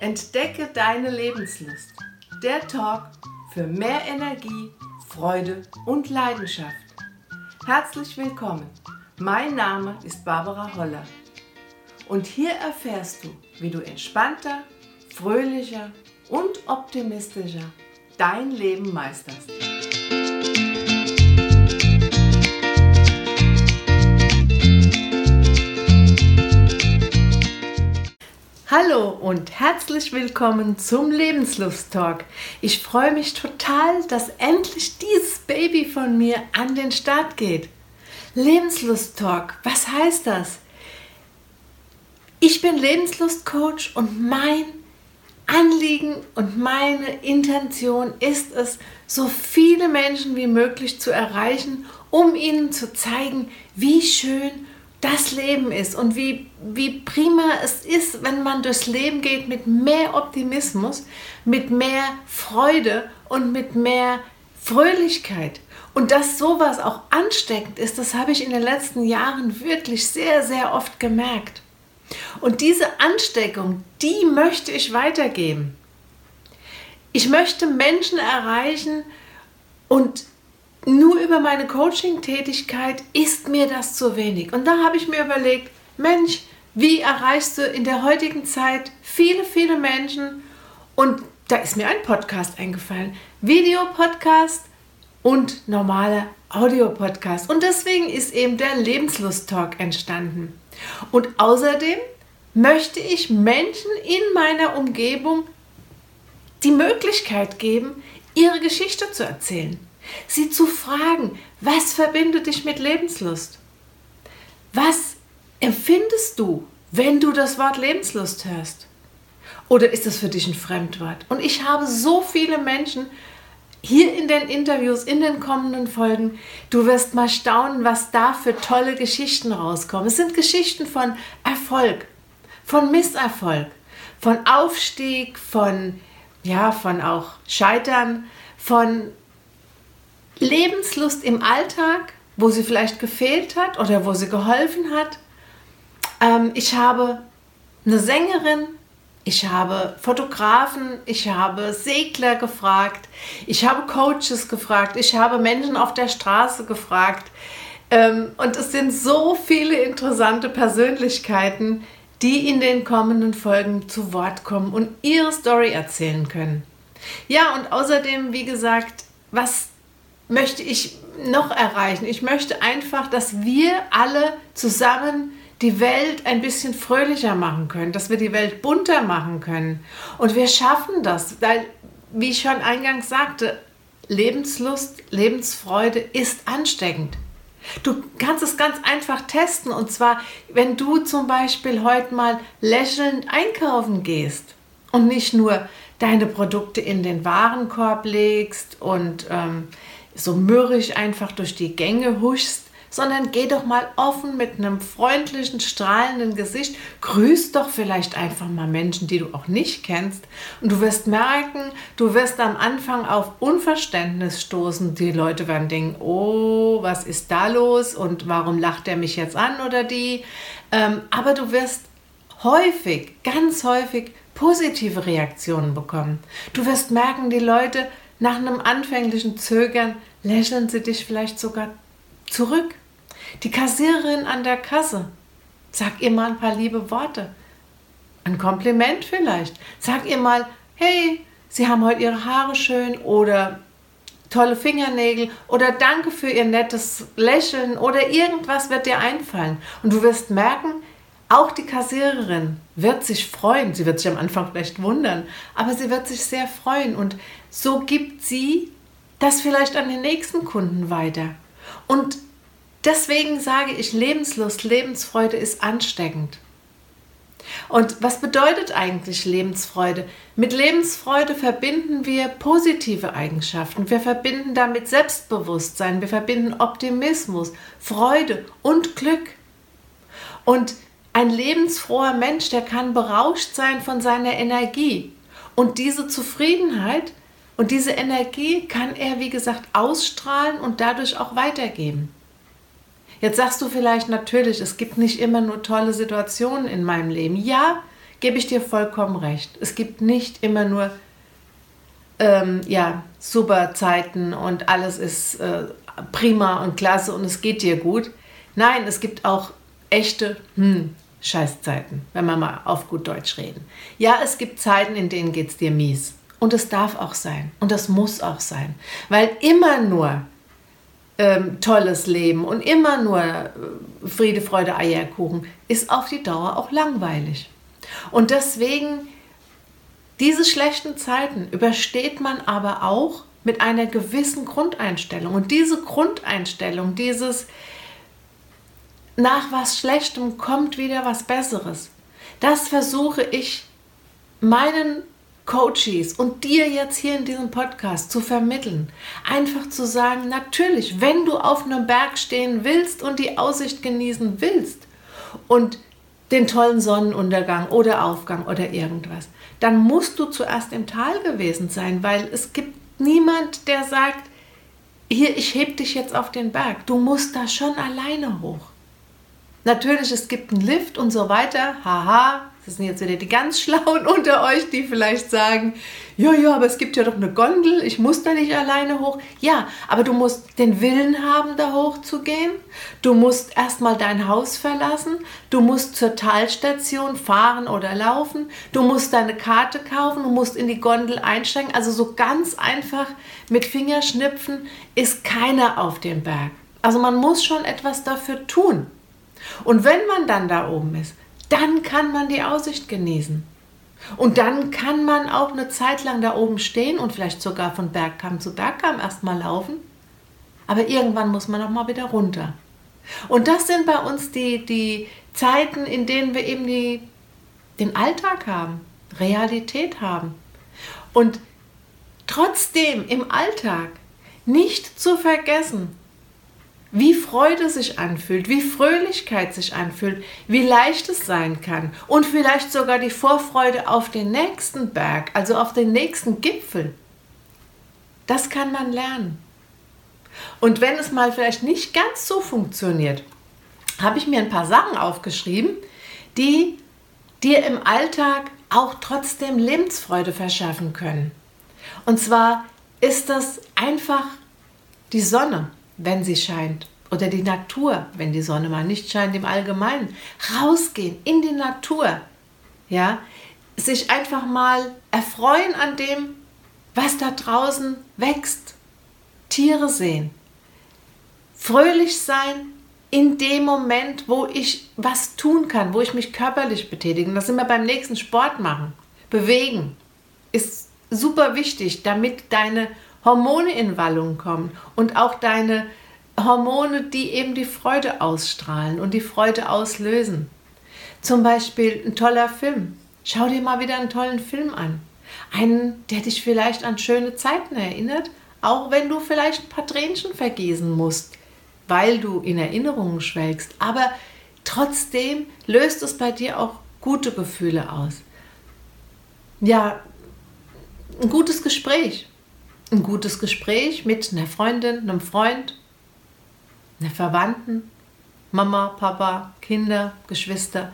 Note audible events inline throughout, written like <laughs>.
Entdecke deine Lebenslust. Der Talk für mehr Energie, Freude und Leidenschaft. Herzlich willkommen. Mein Name ist Barbara Holler. Und hier erfährst du, wie du entspannter, fröhlicher und optimistischer dein Leben meisterst. Hallo und herzlich willkommen zum Lebenslust-Talk. Ich freue mich total, dass endlich dieses Baby von mir an den Start geht. Lebenslust-Talk, was heißt das? Ich bin Lebenslust-Coach und mein Anliegen und meine Intention ist es, so viele Menschen wie möglich zu erreichen, um ihnen zu zeigen, wie schön das Leben ist und wie, wie prima es ist, wenn man durchs Leben geht mit mehr Optimismus, mit mehr Freude und mit mehr Fröhlichkeit. Und dass sowas auch ansteckend ist, das habe ich in den letzten Jahren wirklich sehr, sehr oft gemerkt. Und diese Ansteckung, die möchte ich weitergeben. Ich möchte Menschen erreichen und nur über meine Coaching-Tätigkeit ist mir das zu wenig. Und da habe ich mir überlegt, Mensch, wie erreichst du in der heutigen Zeit viele, viele Menschen? Und da ist mir ein Podcast eingefallen. Videopodcast und normaler Audiopodcast. Und deswegen ist eben der Lebenslust-Talk entstanden. Und außerdem möchte ich Menschen in meiner Umgebung die Möglichkeit geben, ihre Geschichte zu erzählen sie zu fragen, was verbindet dich mit Lebenslust? Was empfindest du, wenn du das Wort Lebenslust hörst? Oder ist es für dich ein Fremdwort? Und ich habe so viele Menschen hier in den Interviews, in den kommenden Folgen, du wirst mal staunen, was da für tolle Geschichten rauskommen. Es sind Geschichten von Erfolg, von Misserfolg, von Aufstieg, von ja, von auch Scheitern, von Lebenslust im Alltag, wo sie vielleicht gefehlt hat oder wo sie geholfen hat. Ähm, ich habe eine Sängerin, ich habe Fotografen, ich habe Segler gefragt, ich habe Coaches gefragt, ich habe Menschen auf der Straße gefragt. Ähm, und es sind so viele interessante Persönlichkeiten, die in den kommenden Folgen zu Wort kommen und ihre Story erzählen können. Ja, und außerdem, wie gesagt, was möchte ich noch erreichen? Ich möchte einfach, dass wir alle zusammen die Welt ein bisschen fröhlicher machen können, dass wir die Welt bunter machen können. Und wir schaffen das, weil, wie ich schon eingangs sagte, Lebenslust, Lebensfreude ist ansteckend. Du kannst es ganz einfach testen und zwar, wenn du zum Beispiel heute mal lächelnd einkaufen gehst und nicht nur deine Produkte in den Warenkorb legst und ähm, so mürrisch einfach durch die Gänge huschst, sondern geh doch mal offen mit einem freundlichen, strahlenden Gesicht. Grüß doch vielleicht einfach mal Menschen, die du auch nicht kennst. Und du wirst merken, du wirst am Anfang auf Unverständnis stoßen. Die Leute werden denken, oh, was ist da los und warum lacht er mich jetzt an oder die. Ähm, aber du wirst häufig, ganz häufig positive Reaktionen bekommen. Du wirst merken, die Leute nach einem anfänglichen Zögern lächeln sie dich vielleicht sogar zurück. Die Kassiererin an der Kasse, sag ihr mal ein paar liebe Worte. Ein Kompliment vielleicht. Sag ihr mal, hey, Sie haben heute Ihre Haare schön oder tolle Fingernägel oder danke für Ihr nettes Lächeln oder irgendwas wird dir einfallen. Und du wirst merken, auch die Kassiererin wird sich freuen. Sie wird sich am Anfang vielleicht wundern, aber sie wird sich sehr freuen. Und so gibt sie das vielleicht an den nächsten Kunden weiter. Und deswegen sage ich, Lebenslust, Lebensfreude ist ansteckend. Und was bedeutet eigentlich Lebensfreude? Mit Lebensfreude verbinden wir positive Eigenschaften. Wir verbinden damit Selbstbewusstsein, wir verbinden Optimismus, Freude und Glück. Und ein lebensfroher Mensch, der kann berauscht sein von seiner Energie. Und diese Zufriedenheit und diese Energie kann er, wie gesagt, ausstrahlen und dadurch auch weitergeben. Jetzt sagst du vielleicht natürlich, es gibt nicht immer nur tolle Situationen in meinem Leben. Ja, gebe ich dir vollkommen recht. Es gibt nicht immer nur ähm, ja, super Zeiten und alles ist äh, prima und klasse und es geht dir gut. Nein, es gibt auch echte hm, Scheißzeiten, wenn wir mal auf gut Deutsch reden. Ja, es gibt Zeiten, in denen geht es dir mies. Und es darf auch sein. Und das muss auch sein. Weil immer nur ähm, tolles Leben und immer nur äh, Friede, Freude, Eierkuchen ist auf die Dauer auch langweilig. Und deswegen, diese schlechten Zeiten übersteht man aber auch mit einer gewissen Grundeinstellung. Und diese Grundeinstellung, dieses nach was Schlechtem kommt wieder was Besseres, das versuche ich meinen Coaches und dir jetzt hier in diesem Podcast zu vermitteln. Einfach zu sagen, natürlich, wenn du auf einem Berg stehen willst und die Aussicht genießen willst und den tollen Sonnenuntergang oder Aufgang oder irgendwas, dann musst du zuerst im Tal gewesen sein, weil es gibt niemand, der sagt, hier, ich heb dich jetzt auf den Berg. Du musst da schon alleine hoch. Natürlich, es gibt einen Lift und so weiter. Haha, das sind jetzt wieder die ganz <laughs> Schlauen unter euch, die vielleicht sagen, ja, ja, aber es gibt ja doch eine Gondel, ich muss da nicht alleine hoch. Ja, aber du musst den Willen haben, da hochzugehen. Du musst erstmal dein Haus verlassen. Du musst zur Talstation fahren oder laufen. Du musst deine Karte kaufen. Du musst in die Gondel einsteigen. Also so ganz einfach mit Fingerschnipfen ist keiner auf dem Berg. Also man muss schon etwas dafür tun. Und wenn man dann da oben ist, dann kann man die Aussicht genießen. Und dann kann man auch eine Zeit lang da oben stehen und vielleicht sogar von Bergkamm zu Bergkamm erstmal laufen. Aber irgendwann muss man auch mal wieder runter. Und das sind bei uns die, die Zeiten, in denen wir eben die, den Alltag haben, Realität haben. Und trotzdem im Alltag nicht zu vergessen, wie Freude sich anfühlt, wie Fröhlichkeit sich anfühlt, wie leicht es sein kann und vielleicht sogar die Vorfreude auf den nächsten Berg, also auf den nächsten Gipfel. Das kann man lernen. Und wenn es mal vielleicht nicht ganz so funktioniert, habe ich mir ein paar Sachen aufgeschrieben, die dir im Alltag auch trotzdem Lebensfreude verschaffen können. Und zwar ist das einfach die Sonne wenn sie scheint. Oder die Natur, wenn die Sonne mal nicht scheint im Allgemeinen. Rausgehen in die Natur. Ja, sich einfach mal erfreuen an dem, was da draußen wächst. Tiere sehen. Fröhlich sein in dem Moment, wo ich was tun kann, wo ich mich körperlich betätige. Und das sind wir beim nächsten Sport machen. Bewegen ist super wichtig, damit deine Hormone in Wallung kommen und auch deine Hormone, die eben die Freude ausstrahlen und die Freude auslösen. Zum Beispiel ein toller Film. Schau dir mal wieder einen tollen Film an. Einen, der dich vielleicht an schöne Zeiten erinnert, auch wenn du vielleicht ein paar Tränchen vergießen musst, weil du in Erinnerungen schwelgst. Aber trotzdem löst es bei dir auch gute Gefühle aus. Ja, ein gutes Gespräch ein gutes Gespräch mit einer Freundin, einem Freund, einer Verwandten, Mama, Papa, Kinder, Geschwister.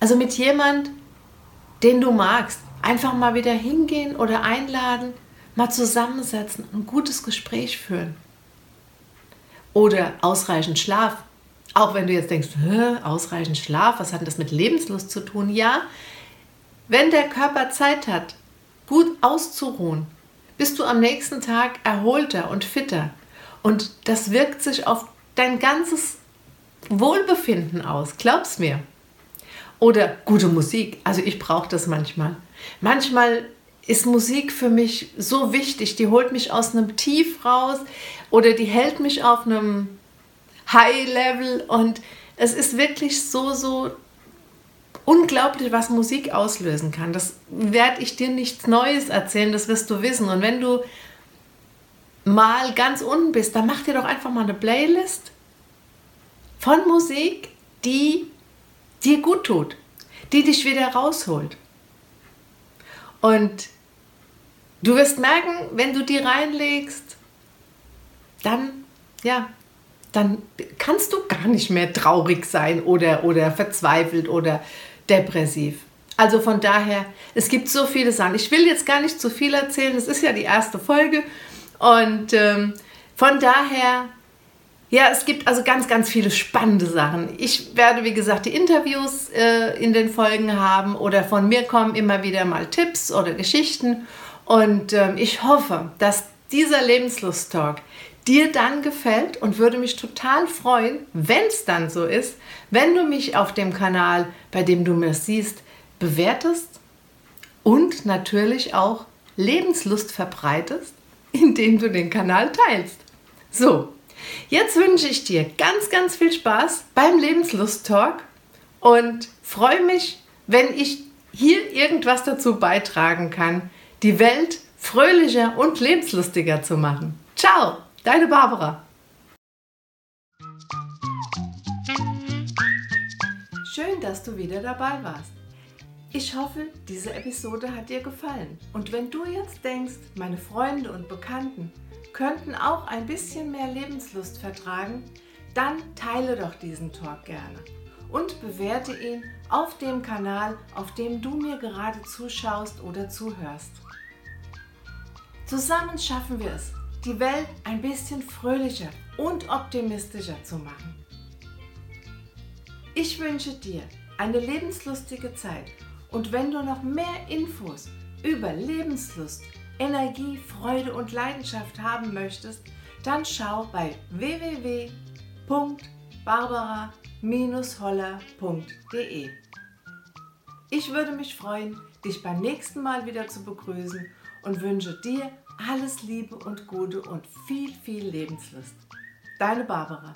Also mit jemand, den du magst. Einfach mal wieder hingehen oder einladen, mal zusammensetzen, ein gutes Gespräch führen. Oder ausreichend Schlaf. Auch wenn du jetzt denkst, ausreichend Schlaf, was hat das mit Lebenslust zu tun? Ja, wenn der Körper Zeit hat, gut auszuruhen, bist du am nächsten Tag erholter und fitter. Und das wirkt sich auf dein ganzes Wohlbefinden aus, glaub's mir. Oder gute Musik, also ich brauche das manchmal. Manchmal ist Musik für mich so wichtig, die holt mich aus einem Tief raus oder die hält mich auf einem High-Level und es ist wirklich so, so unglaublich, was Musik auslösen kann. Das werde ich dir nichts Neues erzählen, das wirst du wissen. Und wenn du mal ganz unten bist, dann mach dir doch einfach mal eine Playlist von Musik, die dir gut tut, die dich wieder rausholt. Und du wirst merken, wenn du die reinlegst, dann, ja, dann kannst du gar nicht mehr traurig sein oder, oder verzweifelt oder depressiv. Also von daher, es gibt so viele Sachen. Ich will jetzt gar nicht zu viel erzählen, es ist ja die erste Folge. Und ähm, von daher, ja, es gibt also ganz, ganz viele spannende Sachen. Ich werde, wie gesagt, die Interviews äh, in den Folgen haben oder von mir kommen immer wieder mal Tipps oder Geschichten. Und ähm, ich hoffe, dass dieser Lebenslust-Talk dir dann gefällt und würde mich total freuen, wenn es dann so ist, wenn du mich auf dem Kanal, bei dem du mir siehst, bewertest und natürlich auch Lebenslust verbreitest, indem du den Kanal teilst. So, jetzt wünsche ich dir ganz, ganz viel Spaß beim Lebenslust-Talk und freue mich, wenn ich hier irgendwas dazu beitragen kann, die Welt fröhlicher und lebenslustiger zu machen. Ciao! Deine Barbara. Schön, dass du wieder dabei warst. Ich hoffe, diese Episode hat dir gefallen. Und wenn du jetzt denkst, meine Freunde und Bekannten könnten auch ein bisschen mehr Lebenslust vertragen, dann teile doch diesen Talk gerne und bewerte ihn auf dem Kanal, auf dem du mir gerade zuschaust oder zuhörst. Zusammen schaffen wir es, die Welt ein bisschen fröhlicher und optimistischer zu machen. Ich wünsche dir eine lebenslustige Zeit und wenn du noch mehr Infos über Lebenslust, Energie, Freude und Leidenschaft haben möchtest, dann schau bei www.barbara-holler.de. Ich würde mich freuen, dich beim nächsten Mal wieder zu begrüßen und wünsche dir alles Liebe und Gute und viel, viel Lebenslust. Deine Barbara.